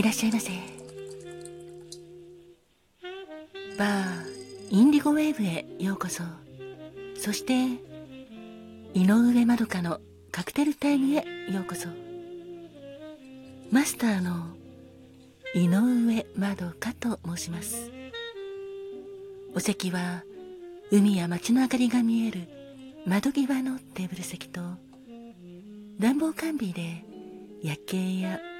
いらっしゃいませ。バーインディゴウェーブへようこそ。そして井上まどかのカクテルタイムへようこそ。マスターの井上まどかと申します。お席は海や街の明かりが見える窓際のテーブル席と暖房完備で夜景や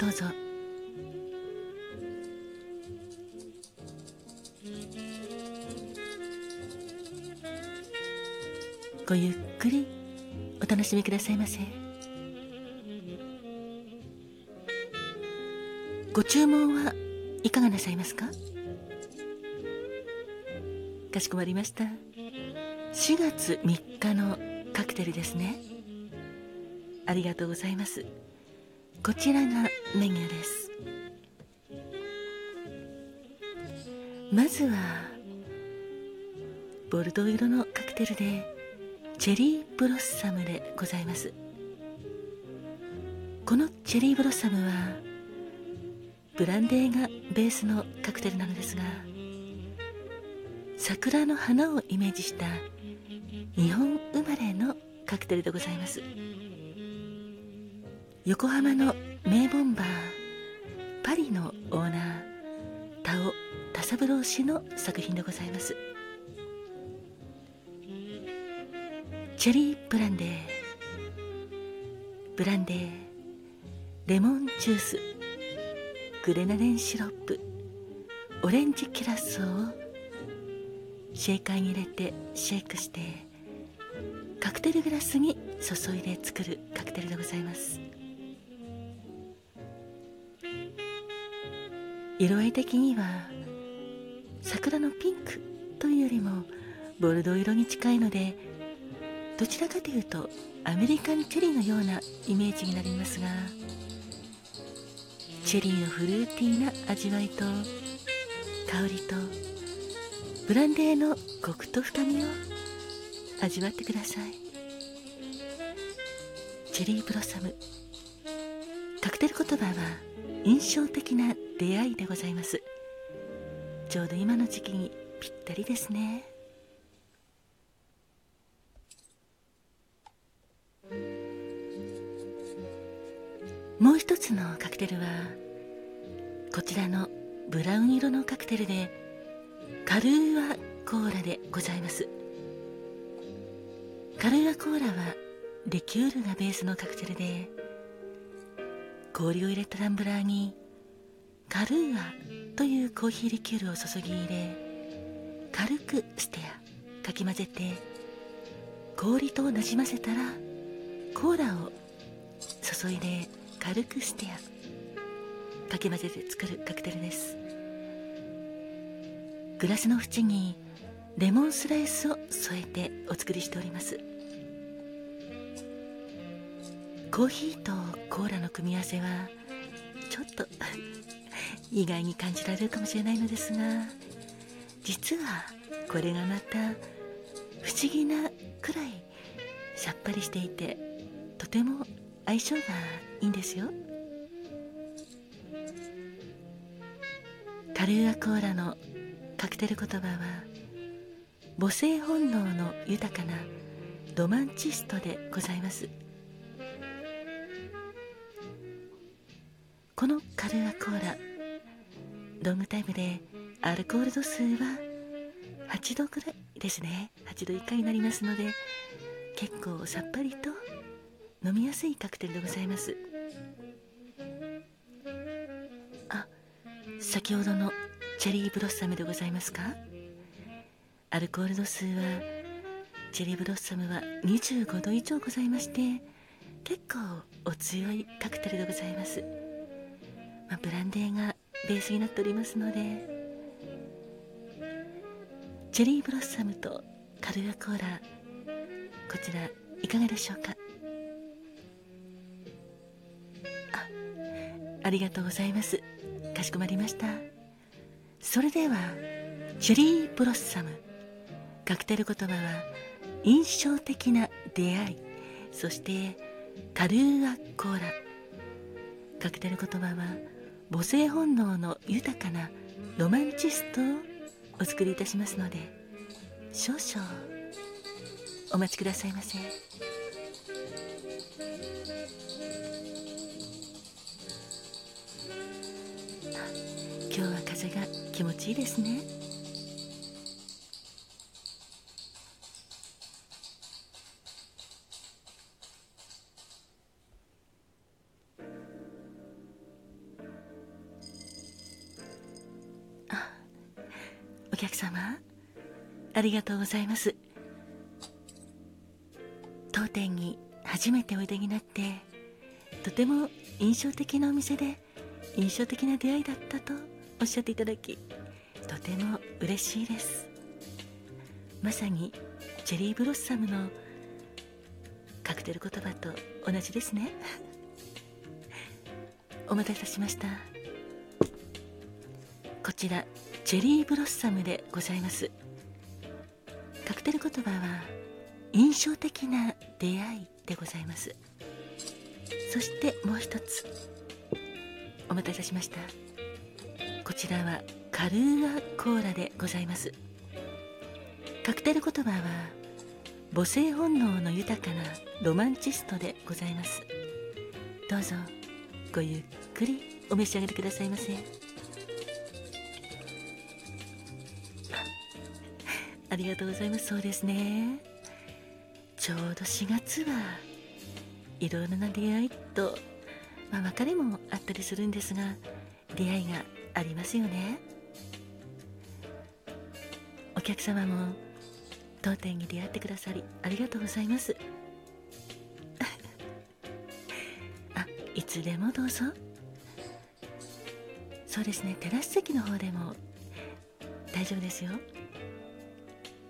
どうぞ。ごゆっくりお楽しみくださいませ。ご注文はいかがなさいますか？かしこまりました。4月3日のカクテルですね。ありがとうございます。こちらがメニューです。まずはボルドー色のカクテルでチェリーブロッサムでございます。このチェリーブロッサムはブランデーがベースのカクテルなのですが桜の花をイメージした日本生まれのカクテルでございます。横浜の名ボンバーパリのオーナー田尾田三郎氏の作品でございます。チェリーブランデー。ブランデー。レモンジュース。グレナデンシロップ。オレンジキュラソを。シェイカーに入れてシェイクして。カクテルグラスに注いで作るカクテルでございます。色合い的には桜のピンクというよりもボルドー色に近いのでどちらかというとアメリカンチェリーのようなイメージになりますがチェリーのフルーティーな味わいと香りとブランデーのコクと深みを味わってください。チェリーブロッサム。カクテル言葉は印象的な出会いでございます。ちょうど今の時期にぴったりですね。もう一つのカクテルはこちらのブラウン色のカクテルでカルーアコーラでございます。カルーアコーラはリキュールがベースのカクテルで氷を入れたタンブラーにカルーアというコーヒーリキュールを注ぎ入れ軽くステアかき混ぜて氷となじませたらコーラを注いで軽くステア。かき混ぜて作るカクテルです。グラスの縁にレモンスライスを添えてお作りしております。コーヒーとコーラの組み合わせはちょっと意外に感じられるかもしれないのですが実はこれがまた不思議なくらいさっぱりしていてとても相性がいいんですよ。カルーアコーラのカクテル言葉は母性本能の豊かなロマンチストでございます。このカルーアコーラロングタイムでアルコール度数は8度くらいですね。8度以下になりますので結構さっぱりと飲みやすいカクテルでございます。あ先ほどのチェリーブロッサムでございますか？アルコール度数はチェリーブロッサムは25度以上ございまして結構お強いカクテルでございます、まあ、ブランデーがベースになっておりますのでチェリーブロッサムとカルアコーラこちらいかがでしょうか？あありがとうございます。かしこまりました。それではチェリーブロッサム。カクテル言葉は印象的な出会い。そしてカルーアコーラ。カクテル言葉は母性本能の豊かなロマンチストをお作りいたしますので少々お待ちくださいませ。今日は風が気持ちいいですね。客様ありがとうございます。当店に初めておいでになってとても印象的なお店で印象的な出会いだったとおっしゃっていただきとても嬉しいです。まさにチェリーブロッサムのカクテル言葉と同じですね。お待たせしました。こちらチェリーブロッサムでございます。カクテル言葉は印象的な出会いでございます。そしてもう一つお待たせしました。こちらはカルーアコーラでございます。カクテル言葉は母性本能の豊かなロマンチストでございます。どうぞごゆっくりお召し上がりくださいませ。りがとうございます。そうですね。ちょうど4月はいろいろな出会いと、まあ、別れもあったりするんですが出会いがありますよね。お客様も当店に出会ってくださりありがとうございます。あいつでもどうぞ。そうですね。テラス席の方でも大丈夫ですよ。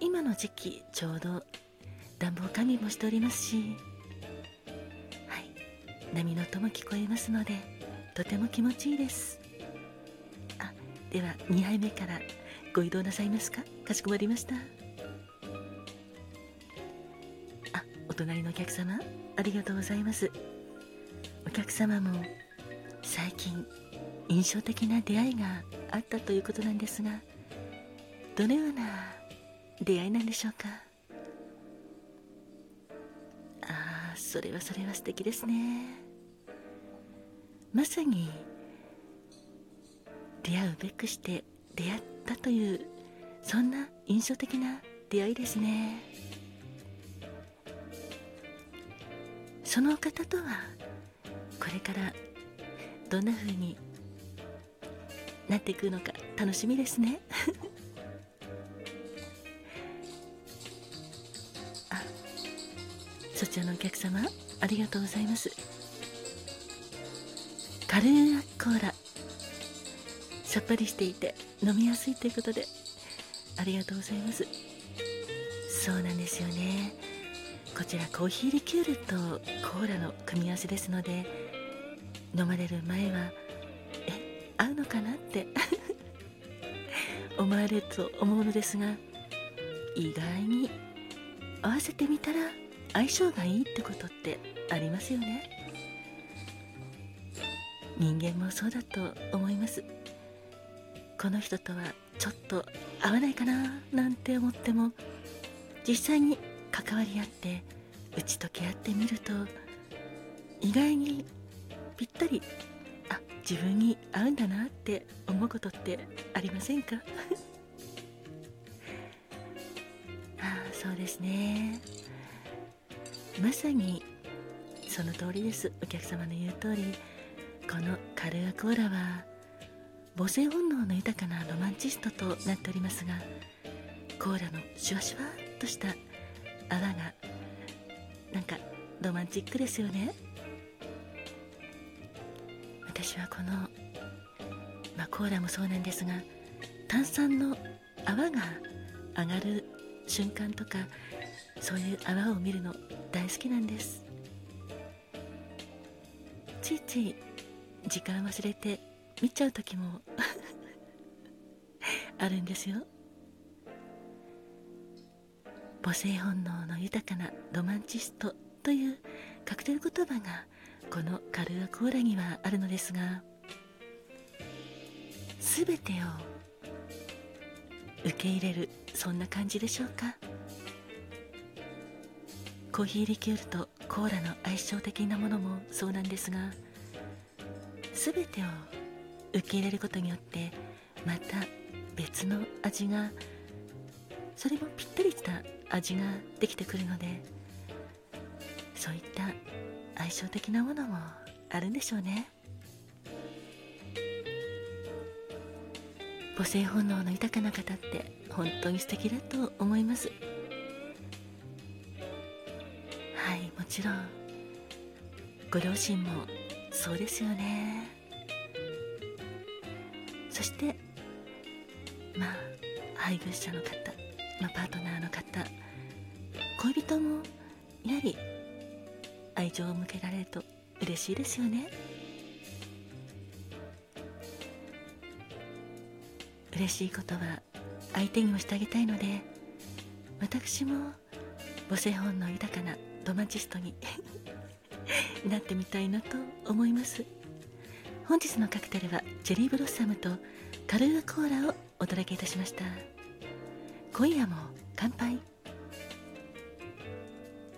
今の時期ちょうど暖房完備もしておりますしはい波の音も聞こえますのでとても気持ちいいです。あでは2杯目からご移動なさいますか？かしこまりました。あお隣のお客様ありがとうございます。お客様も最近印象的な出会いがあったということなんですがどのような出会いなんでしょうか？ああそれはそれは素敵ですね。まさに出会うべくして出会ったというそんな印象的な出会いですね。その方とはこれからどんな風になっていくのか楽しみですね。そちらのお客様ありがとうございます。カルーアコーラさっぱりしていて飲みやすいということでありがとうございます。そうなんですよね。こちらコーヒーリキュールとコーラの組み合わせですので飲まれる前はえ合うのかなって 思われると思うのですが意外に合わせてみたら相性がいいってことってありますよね。人間もそうだと思います。この人とはちょっと合わないかななんて思っても実際に関わり合って打ち解け合ってみると意外にぴったりあ自分に合うんだなって思うことってありませんか？ああそうですね。まさにその通りです。お客様の言う通り。このカルアコーラは母性本能の豊かなロマンチストとなっておりますがコーラのシュワシュワっとした泡がなんかロマンチックですよね。私はこの、まあ、ココーラもそうなんですが炭酸の泡が上がる瞬間とかそういう泡を見るの大好きなんです。ついつい時間忘れて見ちゃう時も あるんですよ。母性本能の豊かなロマンチストというカクテル言葉がこのカルアコーラにはあるのですが全てを受け入れるそんな感じでしょうか？コーヒーリキュールとコーラの相性的なものもそうなんですが全てを受け入れることによってまた別の味がそれもぴったりした味ができてくるのでそういった相性的なものもあるんでしょうね。母性本能の豊かな方って本当に素敵だと思います。ちろんご両親もそうですよね。そしてまあ配偶者の方、まあ、パートナーの方恋人もやはり愛情を向けられると嬉しいですよね。嬉しいことは相手にもしてあげたいので私も母性本能豊かなロマンチストに なってみたいなと思います。本日のカクテルはチェリーブロッサムとカルーアコーラをお届けいたしました。今夜も乾杯。